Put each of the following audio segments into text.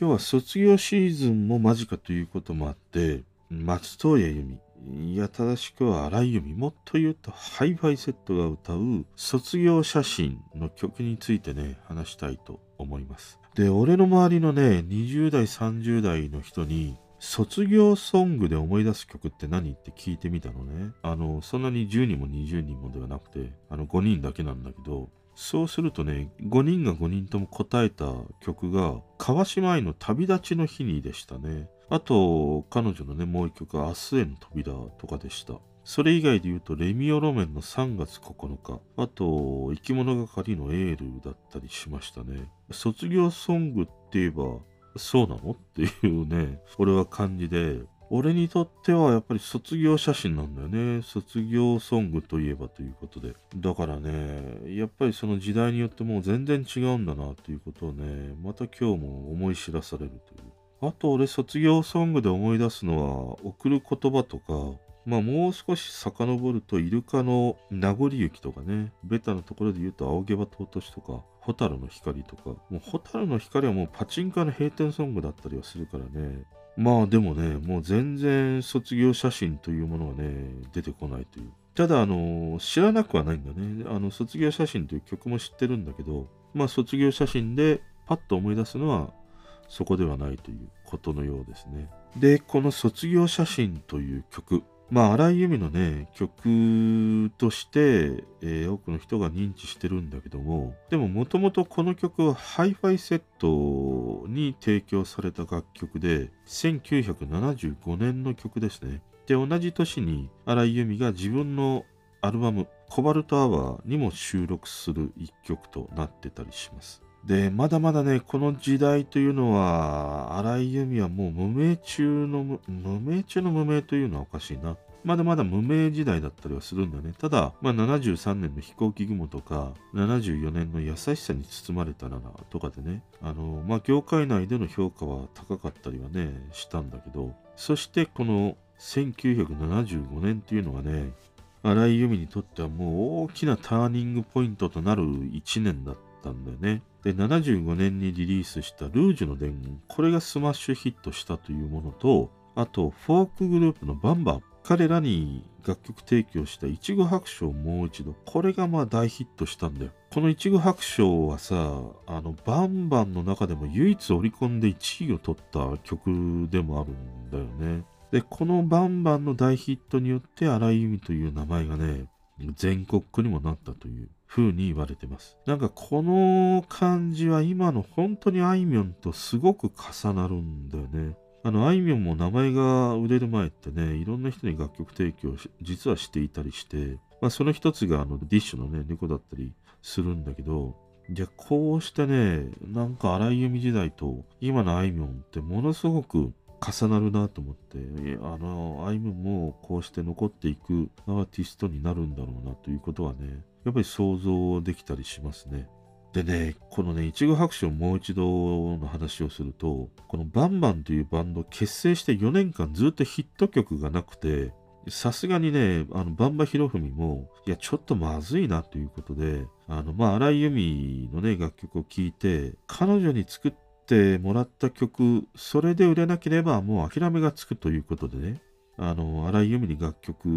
今日は卒業シーズンも間近ということもあって、松任谷由実、いや正しくは荒井由実、もっと言うとハイファイセットが歌う卒業写真の曲についてね、話したいと思います。で、俺の周りのね、20代、30代の人に、卒業ソングで思い出す曲って何って聞いてみたのね。あの、そんなに10人も20人もではなくて、あの5人だけなんだけど、そうするとね、5人が5人とも答えた曲が、川島愛の旅立ちの日にでしたね。あと、彼女のね、もう一曲、明日への扉とかでした。それ以外で言うと、レミオロメンの3月9日、あと、生き物係のエールだったりしましたね。卒業ソングって言えば、そうなの？っていうね、俺は感じで、俺にとってはやっぱり卒業写真なんだよね。卒業ソングといえばということで。だからね、やっぱりその時代によってもう全然違うんだなということをね、また今日も思い知らされるという。あと俺卒業ソングで思い出すのは、送る言葉とか、まあもう少し遡るとイルカの名残雪とかね、ベタなところで言うと青毛羽尊しとか、ホタルの光とか、もうホタルの光はもうパチンカの閉店ソングだったりはするからね、まあでもね、もう全然卒業写真というものはね、出てこないという。ただ、あの、知らなくはないんだね。あの、卒業写真という曲も知ってるんだけど、まあ卒業写真でパッと思い出すのは、そこではないということのようですね。で、この卒業写真という曲、まあ、荒井由実のね、曲として、えー多くの人が認知してるんだけども、でももともとこの曲はハイファイセットに提供された楽曲で、1975年の曲ですね。で、同じ年に荒井由実が自分のアルバム、コバルトアワーにも収録する一曲となってたりします。で、まだまだね、この時代というのは、荒井由実はもう無名中の無、無名中の無名というのはおかしいな。まだまだ無名時代だったりはするんだね。ただ、まあ、73年のひこうき雲とか、74年のやさしさに包まれたなとかでね、あの、まあ、業界内での評価は高かったりはね、したんだけど、そしてこの1975年っていうのがね、荒井由実にとってはもう大きなターニングポイントとなる1年だったんだよね。で、75年にリリースしたルージュの伝言、これがスマッシュヒットしたというものと、あと、フォークグループのバンバン、彼らに楽曲提供したいちご白書をもう一度、これがまあ大ヒットしたんだよ。このいちご白書はさ、あの、バンバンの中でも唯一織り込んで1位を取った曲でもあるんだよね。で、このバンバンの大ヒットによって荒井由実という名前がね、全国区にもなったという風に言われてます。なんかこの感じは今の本当にあいみょんとすごく重なるんだよね。あの、あいみょんも名前が売れる前ってね、いろんな人に楽曲提供実はしていたりして、まあその一つがあのディッシュのね、猫だったりするんだけど、じゃこうしてね、なんか荒井由実時代と今のあいみょんってものすごく重なるなと思って、あの、あいみょんもこうして残っていくアーティストになるんだろうなということはね、やっぱり想像できたりしますね。でね、このね、いちご白書をもう一度の話をすると、このバンバンというバンド結成して4年間ずっとヒット曲がなくて、さすがにね、あの、バンバヒロフミも、いや、ちょっとまずいなということで、あの、まあ、荒井由実のね、楽曲を聴いて、彼女に作ってもらった曲、それで売れなければもう諦めがつくということでね、あの、荒井由実に楽曲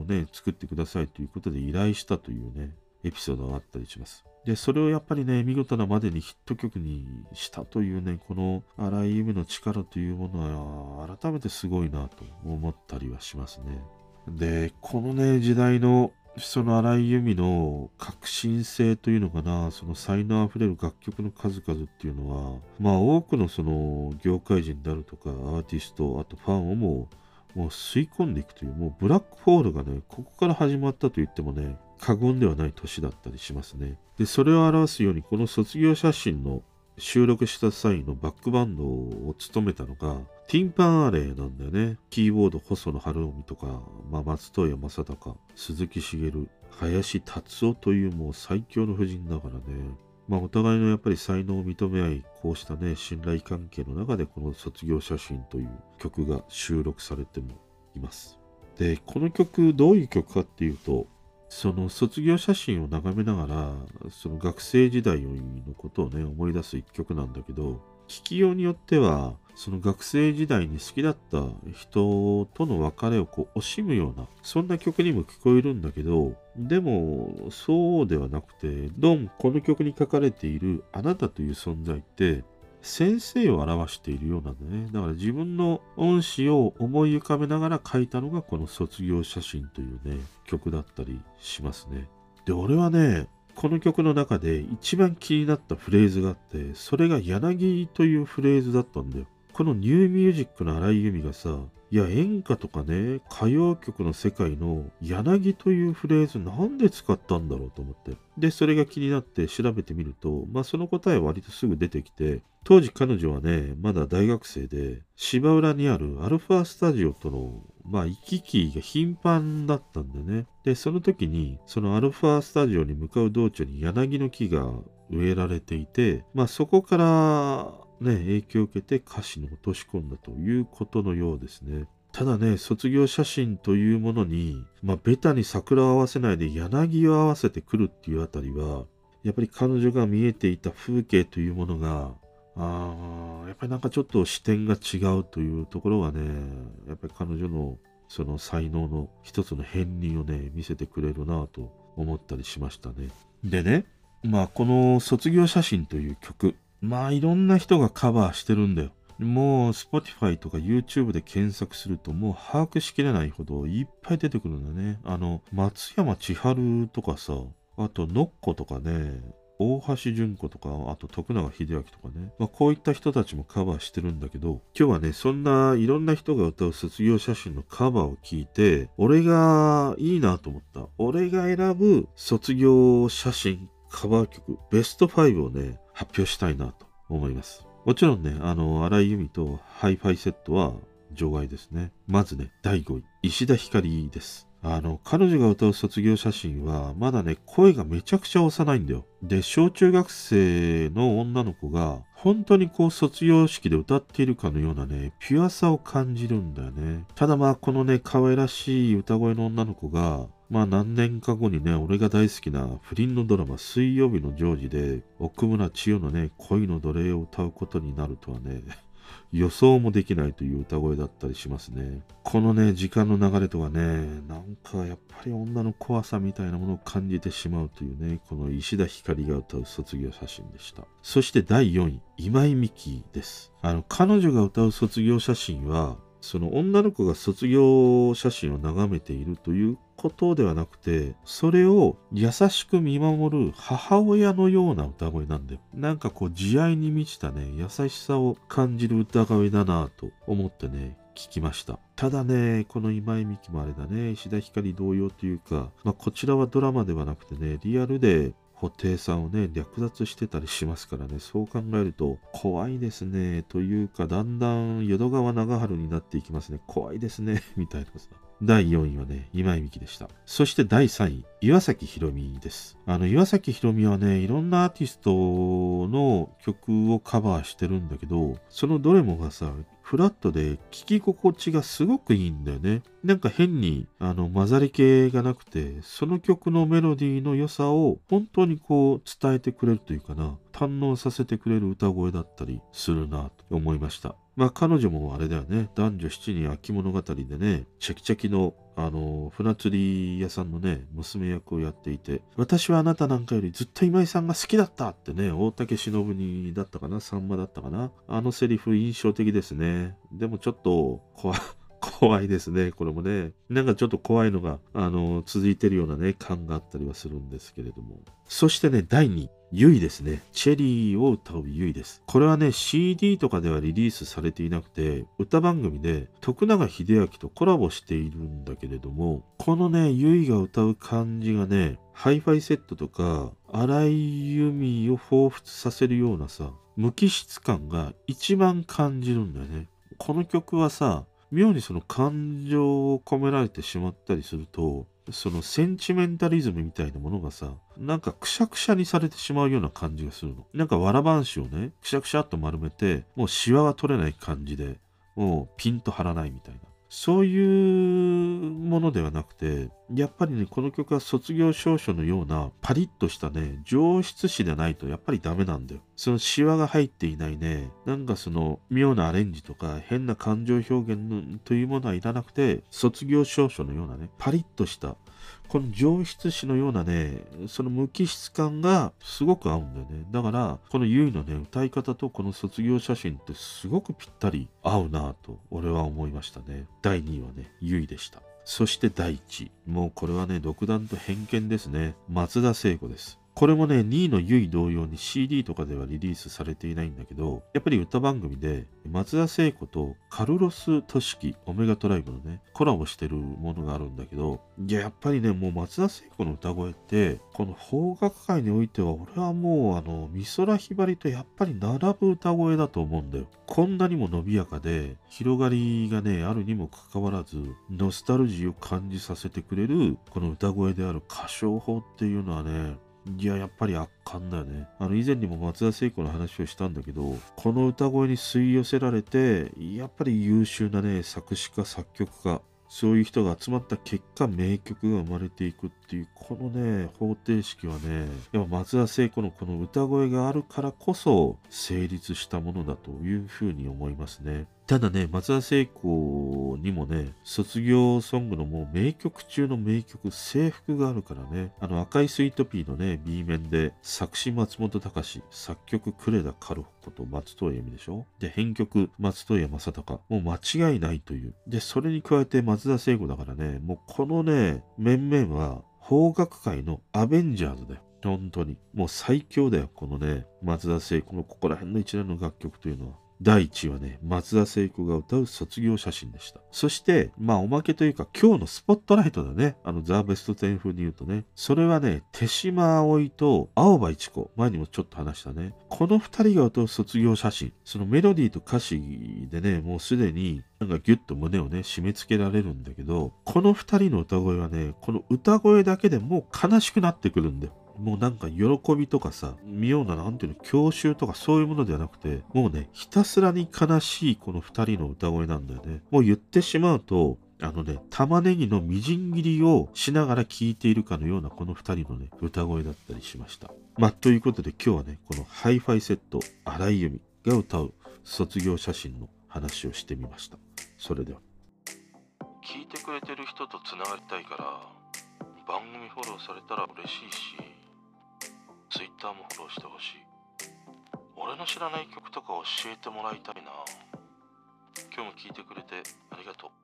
をね、作ってくださいということで依頼したというね、エピソードがあったりします。で、それをやっぱりね、見事なまでにヒット曲にしたというね、この荒井由実の力というものは、改めてすごいなと思ったりはしますね。で、このね、時代の、その荒井由実の革新性というのかな、その才能あふれる楽曲の数々っていうのは、まあ多くのその業界人であるとか、アーティスト、あとファンをももう吸い込んでいくという、もうブラックホールがね、ここから始まったと言ってもね、過言ではない年だったりしますね。で、それを表すように、この卒業写真の収録した際のバックバンドを務めたのが、ティンパンアレイなんだよね。キーボード細野晴臣とか、まあ、松任谷正隆、鈴木茂、林達夫というもう最強の夫人だからね。まあ、お互いのやっぱり才能を認め合い、こうしたね、信頼関係の中でこの卒業写真という曲が収録されてもいます。で、この曲どういう曲かっていうと、その卒業写真を眺めながら、その学生時代のことをね、思い出す一曲なんだけど、聴きようによっては、その学生時代に好きだった人との別れをこう惜しむような、そんな曲にも聞こえるんだけど、でも、そうではなくて、どうもこの曲に書かれているあなたという存在って、先生を表しているようなんだね。だから自分の恩師を思い浮かべながら書いたのがこの卒業写真というね、曲だったりしますね。で、俺はね、この曲の中で一番気になったフレーズがあって、それが柳というフレーズだったんだよ。このニューミュージックの荒井由実がさ、いや演歌とかね、歌謡曲の世界の柳というフレーズなんで使ったんだろうと思って。で、それが気になって調べてみると、まあその答え割とすぐ出てきて、当時彼女はね、まだ大学生で、芝浦にあるアルファスタジオとの、まあ行き来が頻繁だったんだね。で、その時に、そのアルファスタジオに向かう道中に柳の木が植えられていて、まあそこからね、影響を受けて歌詞に落とし込んだということのようですね。ただね、卒業写真というものに、まあ、ベタに桜を合わせないで柳を合わせてくるっていうあたりは、やっぱり彼女が見えていた風景というものが、ああ、やっぱりなんかちょっと視点が違うというところがね、やっぱり彼女のその才能の一つの片鱗をね、見せてくれるなと思ったりしましたね。でね、まあこの卒業写真という曲、まあいろんな人がカバーしてるんだよ。もう Spotify とか YouTube で検索するともう把握しきれないほどいっぱい出てくるんだね。あの、松山千春とかさ、あと NOKKO とかね、大橋純子とか、あと徳永英明とかね、まあ、こういった人たちもカバーしてるんだけど、今日はね、そんないろんな人が歌う卒業写真のカバーを聞いて、俺がいいなと思った。俺が選ぶ卒業写真カバー曲、ベスト5をね、発表したいなと思います。もちろんね、あの、荒井由実とハイファイセットは除外ですね。まずね、第5位、石田ひかりです。あの、彼女が歌う卒業写真は、まだね、声がめちゃくちゃ幼いんだよ。で、小中学生の女の子が、本当にこう、卒業式で歌っているかのようなね、ピュアさを感じるんだよね。ただまあ、このね、可愛らしい歌声の女の子が、まあ何年か後にね、俺が大好きな不倫のドラマ、水曜日のジョージで、奥村千代のね、恋の奴隷を歌うことになるとはね、予想もできないという歌声だったりしますね。このね、時間の流れとかね、なんかやっぱり女の怖さみたいなものを感じてしまうというね、この石田ひかりが歌う卒業写真でした。そして第4位、今井美樹です。あの、彼女が歌う卒業写真は、その女の子が卒業写真を眺めているということではなくて、それを優しく見守る母親のような歌声なんだよ。なんかこう慈愛に満ちたね、優しさを感じる歌声だなと思ってね、聞きました。ただね、この今井美樹もあれだね、石田ひかり同様というか、まあこちらはドラマではなくてね、リアルで布袋さんをね、略奪してたりしますからね、そう考えると怖いですね、というか、だんだん淀川長春になっていきますね。怖いですね、みたいなさ。第4位はね、今井美樹でした。そして第3位、岩崎宏美です。あの、岩崎宏美はね、いろんなアーティストの曲をカバーしてるんだけど、そのどれもがさ、フラットで聞き心地がすごくいいんだよね。なんか変にあの混ざり系がなくて、その曲のメロディーの良さを本当にこう伝えてくれるというかな、堪能させてくれる歌声だったりするなと思いました。まあ彼女もあれだよね、男女七人秋物語でね、チャキチャキのあの、船釣り屋さんのね、娘役をやっていて、私はあなたなんかよりずっと今井さんが好きだったってね、大竹しのぶにだったかな、さんまだったかな。あのセリフ印象的ですね。でもちょっと怖、怖いですね、これもね。なんかちょっと怖いのが、あの、続いてるようなね、感があったりはするんですけれども。そしてね、第2位。 YUI ですね。 CHE.R.RY を歌う YUI です。これはね、CD とかではリリースされていなくて、歌番組で徳永英明とコラボしているんだけれども、このね、 YUI が歌う感じがね、ハイファイセットとか、荒井由実を彷彿させるようなさ、無機質感が一番感じるんだよね。この曲はさ、妙にその感情を込められてしまったりすると、そのセンチメンタリズムみたいなものがさ、なんかくしゃくしゃにされてしまうような感じがするの。なんかわらばんしをね、くしゃくしゃっと丸めて、もうシワは取れない感じで、もうピンと張らないみたいな。そういうものではなくて、やっぱりね、この曲は卒業証書のようなパリッとしたね、上質紙でないとやっぱりダメなんだよ。そのシワが入っていないね、なんかその妙なアレンジとか変な感情表現というものはいらなくて、卒業証書のようなね、パリッとしたこの上質紙のようなね、その無機質感がすごく合うんだよね。だから、このゆいのね、歌い方とこの卒業写真ってすごくぴったり合うなぁと、俺は思いましたね。第2位はね、ゆいでした。そして第1位。もうこれはね、独断と偏見ですね。松田聖子です。これもね、2位のゆい同様に CD とかではリリースされていないんだけど、やっぱり歌番組で松田聖子とカルロス・トシキ、オメガトライブのね、コラボしてるものがあるんだけど、いや、やっぱりね、もう松田聖子の歌声って、この邦楽界においては、俺はもうあの、美空ひばりとやっぱり並ぶ歌声だと思うんだよ。こんなにも伸びやかで、広がりがね、あるにもかかわらず、ノスタルジーを感じさせてくれる、この歌声である歌唱法っていうのはね、いや、やっぱり圧巻だよね。あの、以前にも松田聖子の話をしたんだけど、この歌声に吸い寄せられて、やっぱり優秀なね、作詞家、作曲家、そういう人が集まった結果、名曲が生まれていくっていう、このね、方程式はね、やっぱ松田聖子のこの歌声があるからこそ、成立したものだというふうに思いますね。ただね、松田聖子にもね、卒業ソングのもう名曲中の名曲、制服があるからね、あの赤いスイートピーのね、B 面で、作詞松本隆、作曲呉田カルホこと松任谷由実でしょ？で、編曲松任谷正隆、もう間違いないという。で、それに加えて松田聖子だからね、もうこのね、面々は、邦楽界のアベンジャーズだよ。本当に。もう最強だよ、このね、松田聖子のここら辺の一連の楽曲というのは。第1位はね、松田聖子が歌う卒業写真でした。そして、まあおまけというか今日のスポットライトだね。あのザ・ベスト10風に言うとね。それはね、手島葵と青葉一子。前にもちょっと話したね。この二人が歌う卒業写真。そのメロディーと歌詞でね、もうすでになんかギュッと胸をね、締め付けられるんだけど、この二人の歌声はね、この歌声だけでもう悲しくなってくるんだよ。もうなんか喜びとかさ、妙ななんていうの、郷愁とかそういうものではなくて、もうね、ひたすらに悲しいこの二人の歌声なんだよね。もう言ってしまうと、あのね、玉ねぎのみじん切りをしながら聴いているかのようなこの二人のね、歌声だったりしました。まあ、ということで今日はね、このハイファイセット、荒井由実が歌う卒業写真の話をしてみました。それでは。聞いてくれてる人とつながりたいから番組フォローされたら嬉しいし Twitter もフォローしてほしい。俺の知らない曲とか教えてもらいたいな。今日も聞いてくれてありがとう。